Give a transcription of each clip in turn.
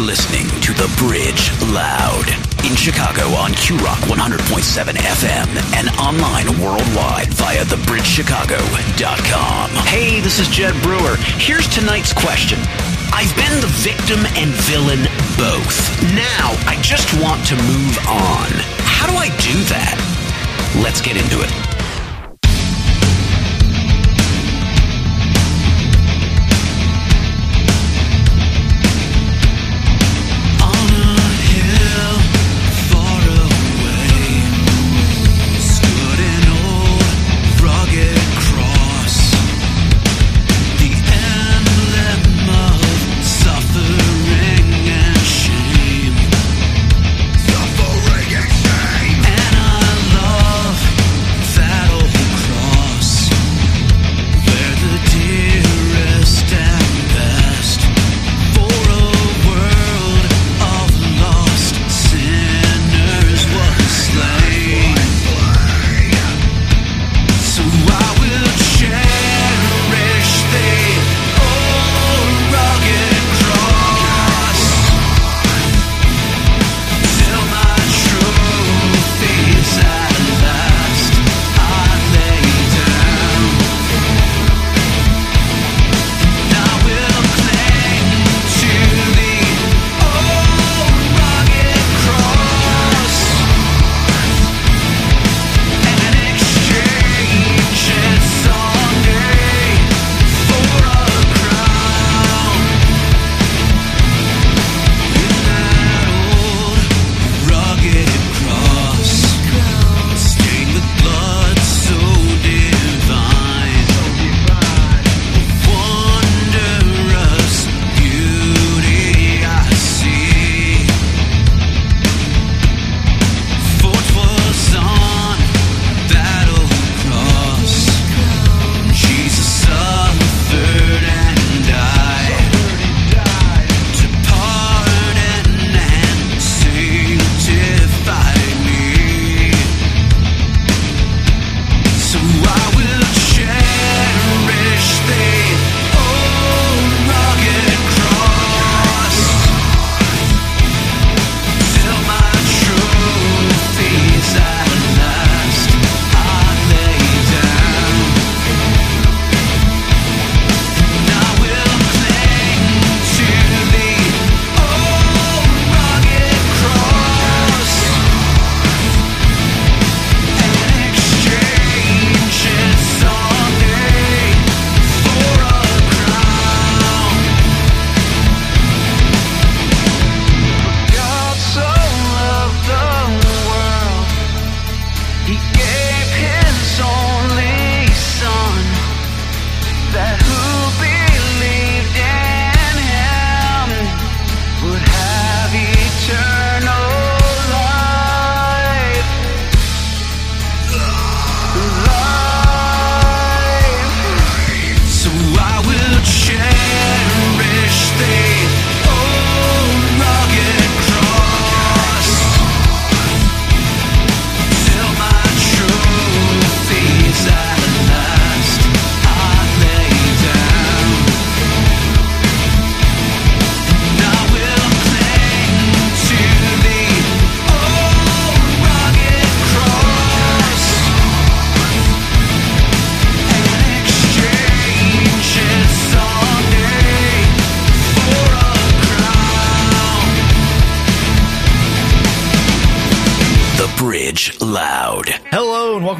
listening to The Bridge Loud in Chicago on QRock 100.7 FM and online worldwide via thebridgechicago.com. Hey, this is Jed Brewer. Here's tonight's question. I've been the victim and villain both. Now, I just want to move on. How do I do that? Let's get into it.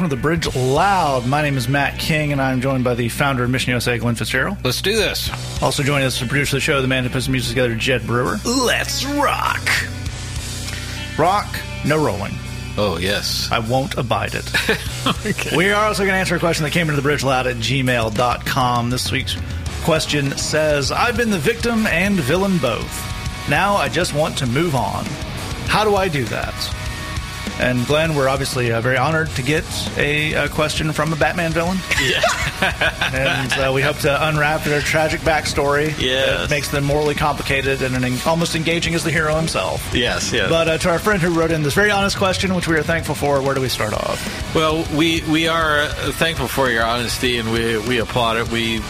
Bridge Loud. My name is Matt King, and I'm joined by the founder of Mission USA, Glenn Fitzgerald. Let's do this. Also joining us to produce the show, the man who puts the music together, Jed Brewer. Let's rock. Rock, no rolling. Oh, yes. I won't abide it. okay. We are also going to answer a question that came into the bridge loud at gmail.com. This week's question says I've been the victim and villain both. Now I just want to move on. How do I do that? And Glenn, we're obviously uh, very honored to get a, a, question from a Batman villain. Yeah. and uh, we hope to unwrap their tragic backstory. Yeah. Makes them morally complicated and an, almost engaging as the hero himself. Yes, yes. But uh, to our friend who wrote in this very honest question, which we are thankful for, where do we start off? Well, we, we are thankful for your honesty and we, we applaud it. We,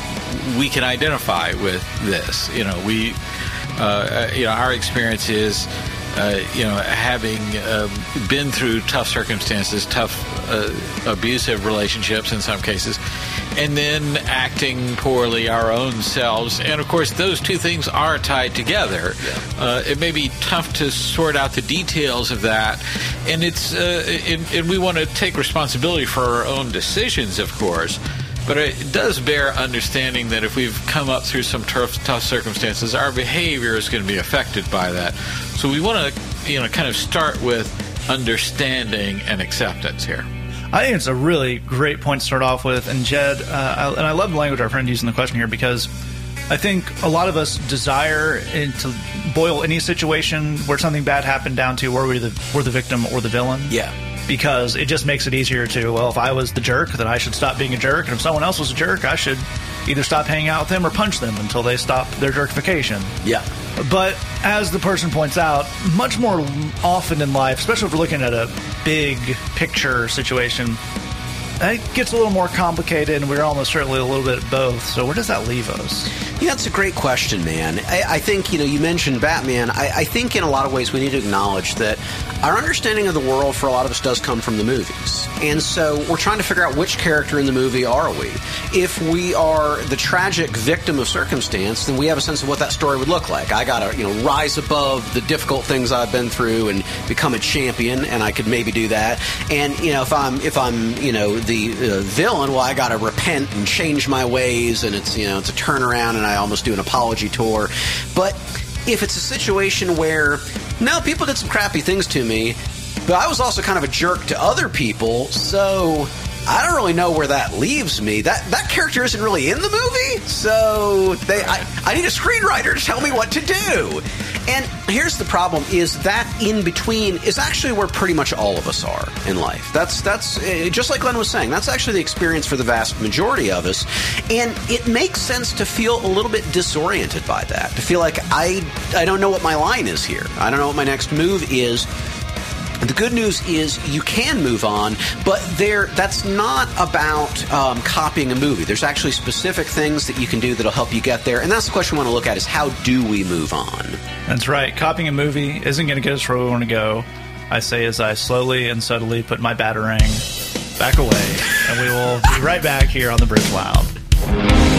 we can identify with this. You know, we Uh, you know, our experience is, uh, you know, having uh, been through tough circumstances, tough uh, abusive relationships in some cases, and then acting poorly our own selves. And of course, those two things are tied together. Uh, it may be tough to sort out the details of that, and it's uh, and, and we want to take responsibility for our own decisions, of course. But it does bear understanding that if we've come up through some tough, tough circumstances, our behavior is going to be affected by that. So we want to, you know, kind of start with understanding and acceptance here. I think it's a really great point to start off with. And Jed, uh, I, and I love the language our friend used in the question here because I think a lot of us desire to boil any situation where something bad happened down to were we the we're the victim or the villain. Yeah because it just makes it easier to well if i was the jerk then i should stop being a jerk. And if someone else was a jerk i should either stop hanging out with them or punch them until they stop their jerkification. Yeah. But as the person points out much more often in life especially if we're looking at a big picture situation it gets a little more complicated, and we're almost certainly a little bit both. So, where does that leave us? Yeah, that's a great question, man. I, I think, you know, you mentioned Batman. I, I, think in a lot of ways we need to acknowledge that our understanding of the world for a lot of us does come from the movies. And so we're trying to figure out which character in the movie are we. If we are the tragic victim of circumstance, then we have a sense of what that story would look like. I got to, you know, rise above the difficult things I've been through and become a champion, and I could maybe do that. And, you know, if I'm, if I'm, you know, the uh, villain, well, I got to repent and change my ways, and it's, you know, it's a turnaround, and I almost do an apology tour. But if it's a situation where no, people did some crappy things to me, but I was also kind of a jerk to other people, so I don't really know where that leaves me. That that character isn't really in the movie, so they I, I need a screenwriter to tell me what to do. And here's the problem: is that in between is actually where pretty much all of us are in life. That's that's eh, just like Glenn was saying. That's actually the experience for the vast majority of us, and it makes sense to feel a little bit disoriented by that. To feel like I I don't know what my line is here. I don't know what my next move is the good news is you can move on, but there that's not about um, copying a movie. There's actually specific things that you can do that'll help you get there, and that's the question we want to look at: is how do we move on? That's right. Copying a movie isn't going to get us where we want to go. I say as I slowly and subtly put my batarang back away, and we will be right back here on the Bridge Loud.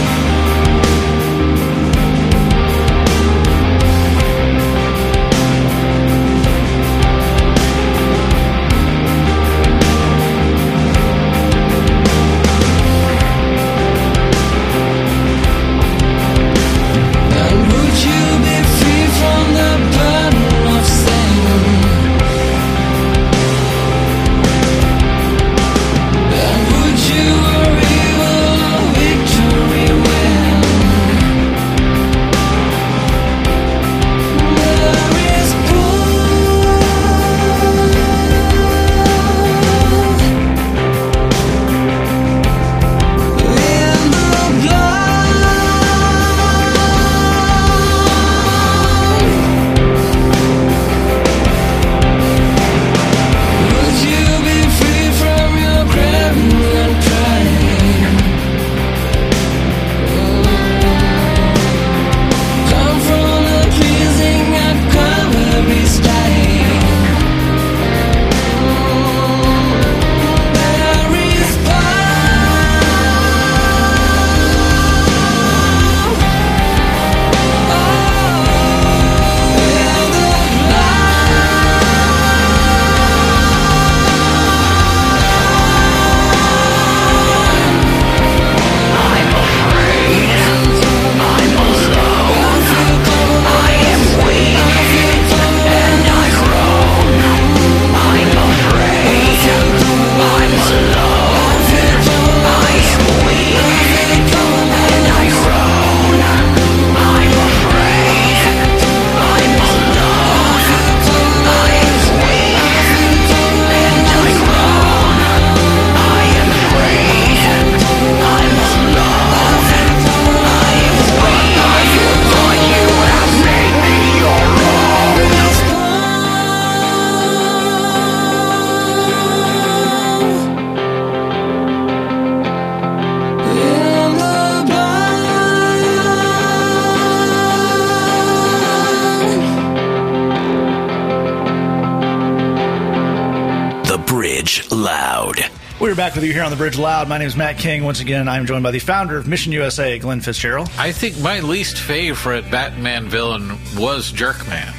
With you here on the Bridge Loud. My name is Matt King. Once again, I'm joined by the founder of Mission USA, Glenn Fitzgerald. I think my least favorite Batman villain was Jerkman.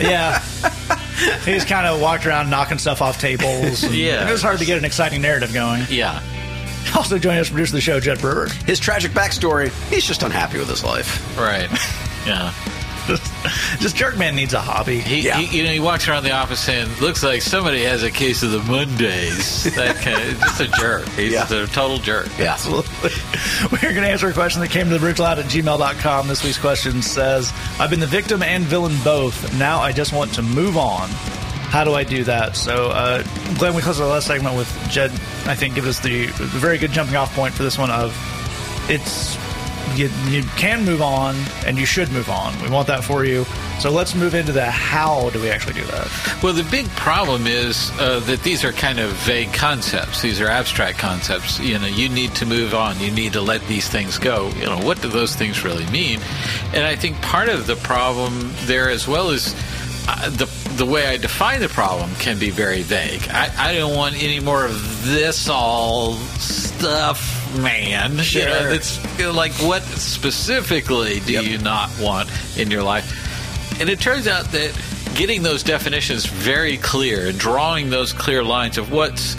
Yeah. He's kind of walked around knocking stuff off tables. and Yeah. It was hard to get an exciting narrative going. Yeah. Also joining us, producer of the show, Jed Brewer. His tragic backstory, he's just unhappy with his life. Right. Yeah. Just Jerkman needs a hobby. He, Yeah. he, you know, he walks around the office saying, "Looks like somebody has a case of the Mondays." That kind of, just a jerk. He's Yeah. a total jerk. Yeah. Absolutely. We're going to answer a question that came to the bridgeloud at gmail.com. This week's question says, I've been the victim and villain both. Now I just want to move on. How do I do that? So, uh, Glenn, we closed our last segment with Jed, I think, give us the, the very good jumping off point for this one of it's you, you can move on and you should move on. We want that for you. So let's move into the how do we actually do that? Well, the big problem is uh, that these are kind of vague concepts. These are abstract concepts. You know, you need to move on. You need to let these things go. You know, what do those things really mean? And I think part of the problem there, as well as uh, the the way I define the problem, can be very vague. I, I don't want any more of this all stuff, man. You know, it's you know, like what specifically do you not want in your life? And it turns out that getting those definitions very clear and drawing those clear lines of what's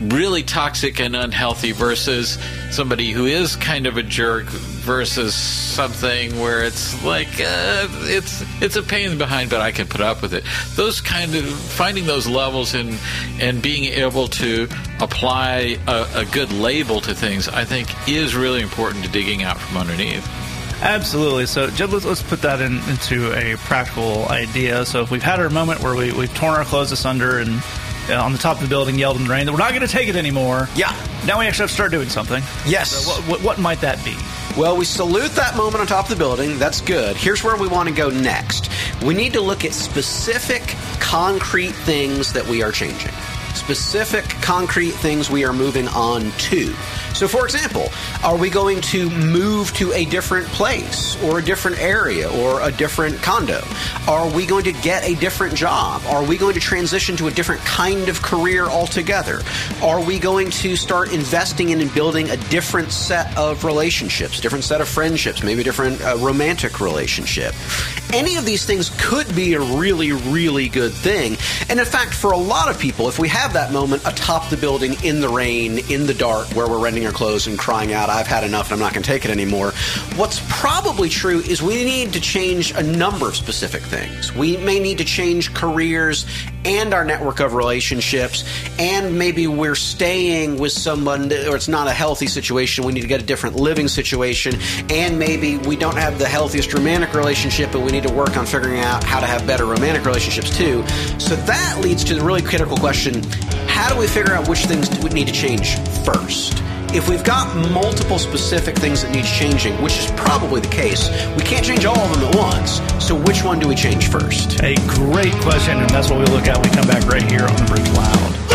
really toxic and unhealthy versus somebody who is kind of a jerk versus something where it's like uh, it's it's a pain in the behind but I can put up with it those kind of finding those levels and and being able to apply a, a good label to things I think is really important to digging out from underneath Absolutely. So, Jed, let's, let's put that in, into a practical idea. So, if we've had our moment where we, we've torn our clothes asunder and uh, on the top of the building yelled in the rain that we're not going to take it anymore. Yeah. Now we actually have to start doing something. Yes. So what, what, what might that be? Well, we salute that moment on top of the building. That's good. Here's where we want to go next. We need to look at specific, concrete things that we are changing. Specific, concrete things we are moving on to. So, for example, are we going to move to a different place or a different area or a different condo? Are we going to get a different job? Are we going to transition to a different kind of career altogether? Are we going to start investing in and building a different set of relationships, different set of friendships, maybe a different uh, romantic relationship? Any of these things could be a really, really good thing. And in fact, for a lot of people, if we have that moment atop the building in the rain, in the dark, where we're renting our clothes and crying out, I've had enough and I'm not going to take it anymore, what's probably true is we need to change a number of specific things. We may need to change careers and our network of relationships, and maybe we're staying with someone, or it's not a healthy situation. We need to get a different living situation, and maybe we don't have the healthiest romantic relationship, but we need to work on figuring out how to have better romantic relationships too. So that leads to the really critical question how do we figure out which things would need to change first? If we've got multiple specific things that need changing, which is probably the case, we can't change all of them at once. So which one do we change first? A great question, and that's what we look at when we come back right here on the Bridge Loud.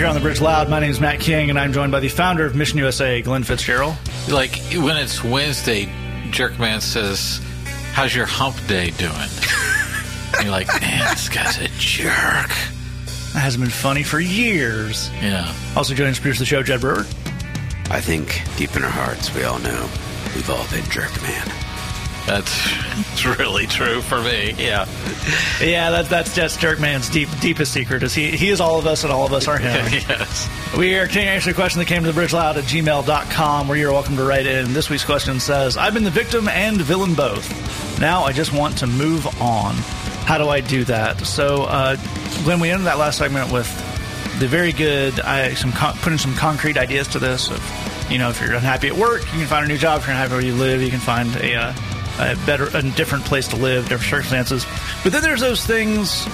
Here on the Bridge Loud. My name is Matt King, and I'm joined by the founder of Mission USA, Glenn Fitzgerald. Like when it's Wednesday, Jerkman says, "How's your hump day doing?" and you're like, "Man, this guy's a jerk." That hasn't been funny for years. Yeah. Also joining us to produce the show, Jed Brewer. I think deep in our hearts, we all know we've all been jerk man. That's really true for me. Yeah. Yeah, that, that's just Jerkman's deep, deepest secret. Is he, he is all of us, and all of us are him. yes. We are continuing answer a question that came to the bridge loud at gmail.com where you're welcome to write in. This week's question says, I've been the victim and villain both. Now I just want to move on. How do I do that? So, uh, Glenn, we ended that last segment with the very good, I, some con- putting some concrete ideas to this. Of, you know, if you're unhappy at work, you can find a new job. If you're unhappy where you live, you can find a, uh, a better, a different place to live, different circumstances. But then there's those things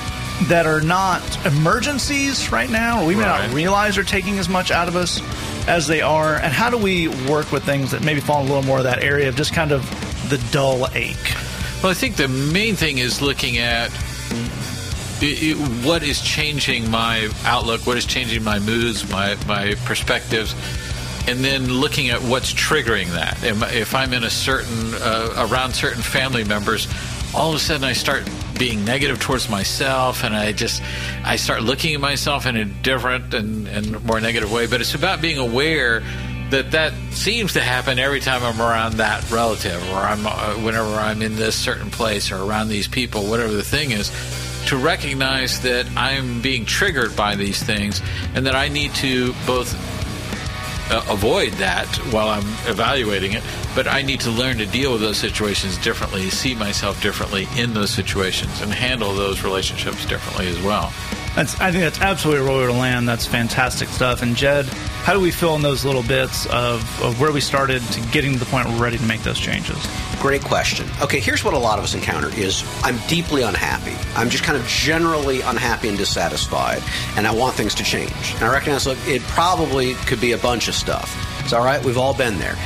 that are not emergencies right now, or we may Right. not realize are taking as much out of us as they are. And how do we work with things that maybe fall in a little more of that area of just kind of the dull ache? Well, I think the main thing is looking at i- i- what is changing my outlook, what is changing my moods, my my perspectives, and then looking at what's triggering that. If I'm in a certain uh, around certain family members, all of a sudden I start being negative towards myself, and I just I start looking at myself in a different and, and more negative way. But it's about being aware that that seems to happen every time I'm around that relative, or I'm uh, whenever I'm in this certain place or around these people, whatever the thing is, to recognize that I'm being triggered by these things, and that I need to both uh, avoid that while I'm evaluating it, but I need to learn to deal with those situations differently, see myself differently in those situations, and handle those relationships differently as well. That's, I think that's absolutely where we're to land. That's fantastic stuff. And Jed, how do we fill in those little bits of, of where we started to getting to the point where we're ready to make those changes? Great question. Okay, here's what a lot of us encounter is I'm deeply unhappy. I'm just kind of generally unhappy and dissatisfied, and I want things to change. And I recognize look, it probably could be a bunch of stuff. It's all right, we've all been there.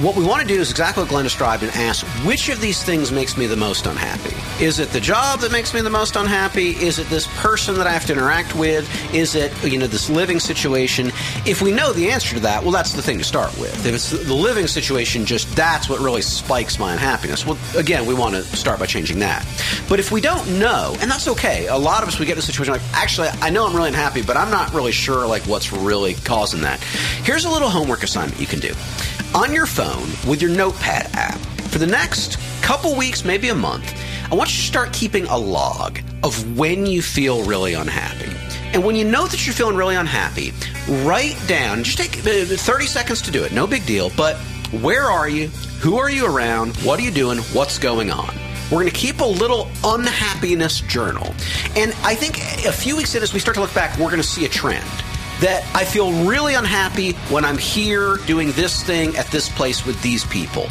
What we want to do is exactly what Glenn described and ask which of these things makes me the most unhappy? Is it the job that makes me the most unhappy? Is it this person that I have to interact with? Is it, you know, this living situation? If we know the answer to that, well, that's the thing to start with. If it's the living situation, just that's what really spikes my unhappiness. Well, again, we want to start by changing that. But if we don't know, and that's okay, a lot of us, we get in a situation like, actually, I know I'm really unhappy, but I'm not really sure, like, what's really causing that. Here's a little homework assignment you can do on your phone with your notepad app. For the next couple weeks maybe a month i want you to start keeping a log of when you feel really unhappy. And when you know that you're feeling really unhappy write down just take uh, 30 seconds to do it no big deal but where are you? Who are you around? What are you doing? What's going on? We're going to keep a little unhappiness journal. And i think a few weeks in as we start to look back we're going to see a trend that I feel really unhappy when I'm here doing this thing at this place with these people.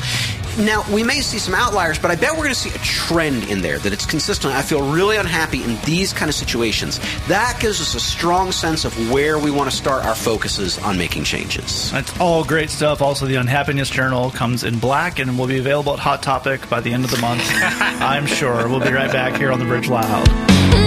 Now, we may see some outliers, but I bet we're going to see a trend in there that it's consistent. I feel really unhappy in these kind of situations. That gives us a strong sense of where we want to start our focuses on making changes. That's all great stuff. Also, the Unhappiness Journal comes in black and will be available at Hot Topic by the end of the month. I'm sure. We'll be right back here on the Bridge Loud.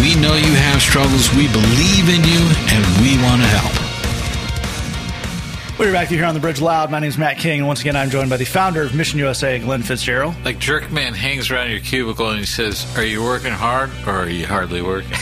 We know you have struggles. We believe in you and we want to help. We're back here on the Bridge Loud. My name is Matt King, and once again, I'm joined by the founder of Mission USA, Glenn Fitzgerald. Like Jerkman hangs around your cubicle and he says, Are you working hard or are you hardly working?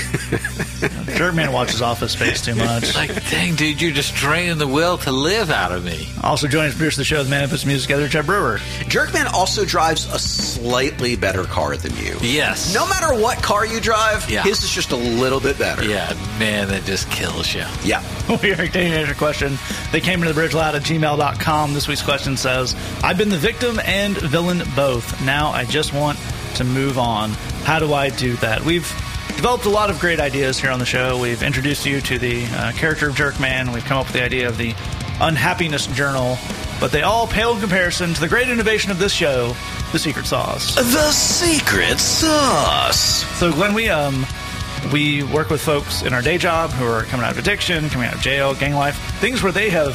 Jerkman watches Office Space too much. like, dang, dude, you're just draining the will to live out of me. Also joining us to produce the show, the man who puts music together, Jed Brewer. Jerkman also drives a slightly better car than you. Yes. No matter what car you drive, Yeah. his is just a little bit better. Yeah, man, that just kills you. Yeah. We are taking a question. They came into the bridge loud at gmail.com. This week's question says, I've been the victim and villain both. Now I just want to move on. How do I do that? We've developed a lot of great ideas here on the show. We've introduced you to the uh, character of Jerkman. We've come up with the idea of the unhappiness journal. But they all pale in comparison to the great innovation of this show, the secret sauce. The secret sauce. So Glenn, we um we work with folks in our day job who are coming out of addiction, coming out of jail, gang life, things where they have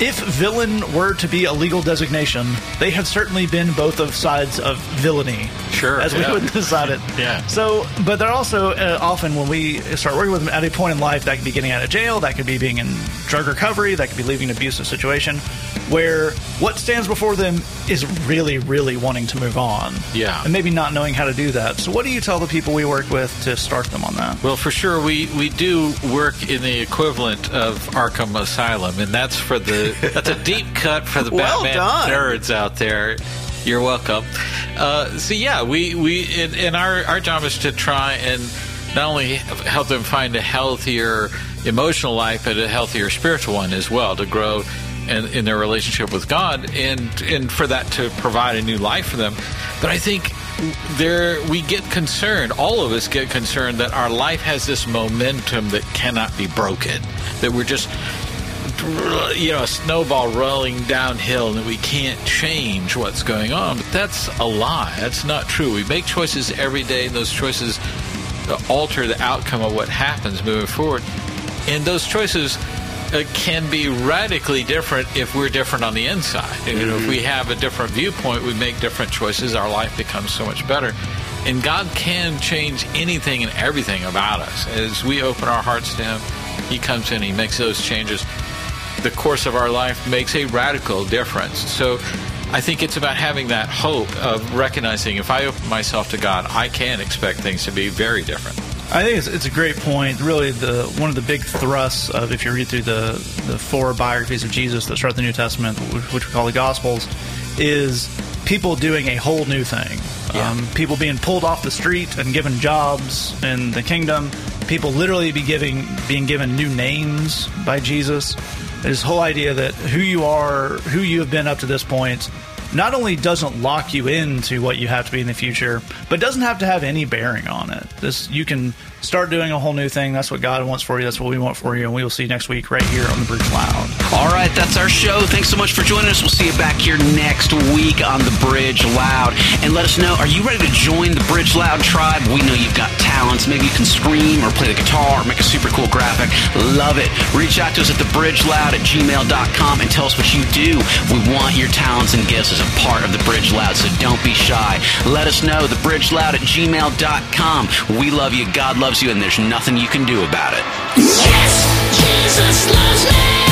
if villain were to be a legal designation, they have certainly been both of sides of villainy. Sure, As yeah. we would decide it. Yeah. So, but they're also uh, often when we start working with them at a point in life, that could be getting out of jail, that could be being in drug recovery, that could be leaving an abusive situation, where what stands before them is really, really wanting to move on. Yeah. And maybe not knowing how to do that. So, what do you tell the people we work with to start them on that? Well, for sure, we, we do work in the equivalent of Arkham Asylum, and that's for the that's a deep cut for the Well Batman done. nerds out there. You're welcome. Uh, so yeah, we we and, and our our job is to try and not only help them find a healthier emotional life, but a healthier spiritual one as well to grow in, in their relationship with God, and and for that to provide a new life for them. But I think there we get concerned. All of us get concerned that our life has this momentum that cannot be broken. That we're just you know, a snowball rolling downhill and that we can't change what's going on. But that's a lie. That's not true. We make choices every day, and those choices alter the outcome of what happens moving forward. And those choices uh, can be radically different if we're different on the inside. You know, if we have a different viewpoint, we make different choices, our life becomes so much better. And God can change anything and everything about us. As we open our hearts to Him, He comes in, He makes those changes the course of our life makes a radical difference. So I think it's about having that hope of recognizing if I open myself to God, I can expect things to be very different. I think it's, it's a great point. Really, the one of the big thrusts of if you read through the the four biographies of Jesus that start the New Testament, which, we call the Gospels, is people doing a whole new thing. Yeah. Um, people being pulled off the street and given jobs in the kingdom. People literally be giving being given new names by Jesus. This whole idea that who you are, who you have been up to this point, not only doesn't lock you into what you have to be in the future, but doesn't have to have any bearing on it. This you can start doing a whole new thing. That's what God wants for you. That's what we want for you, and we will see you next week right here on the Bridge Loud. All right, that's our show. Thanks so much for joining us. We'll see you back here next week on the Bridge Loud. And let us know, are you ready to join the Bridge Loud tribe? We know you've got talents. Maybe you can scream or play the guitar or make a super cool graphic. Love it. Reach out to us at thebridgeloud at gmail.com and tell us what you do. We want your talents and gifts as a part of the Bridge Loud, so don't be shy. Let us know, thebridgeloud at gmail.com. We love you, God loves you, and there's nothing you can do about it. Yes, Jesus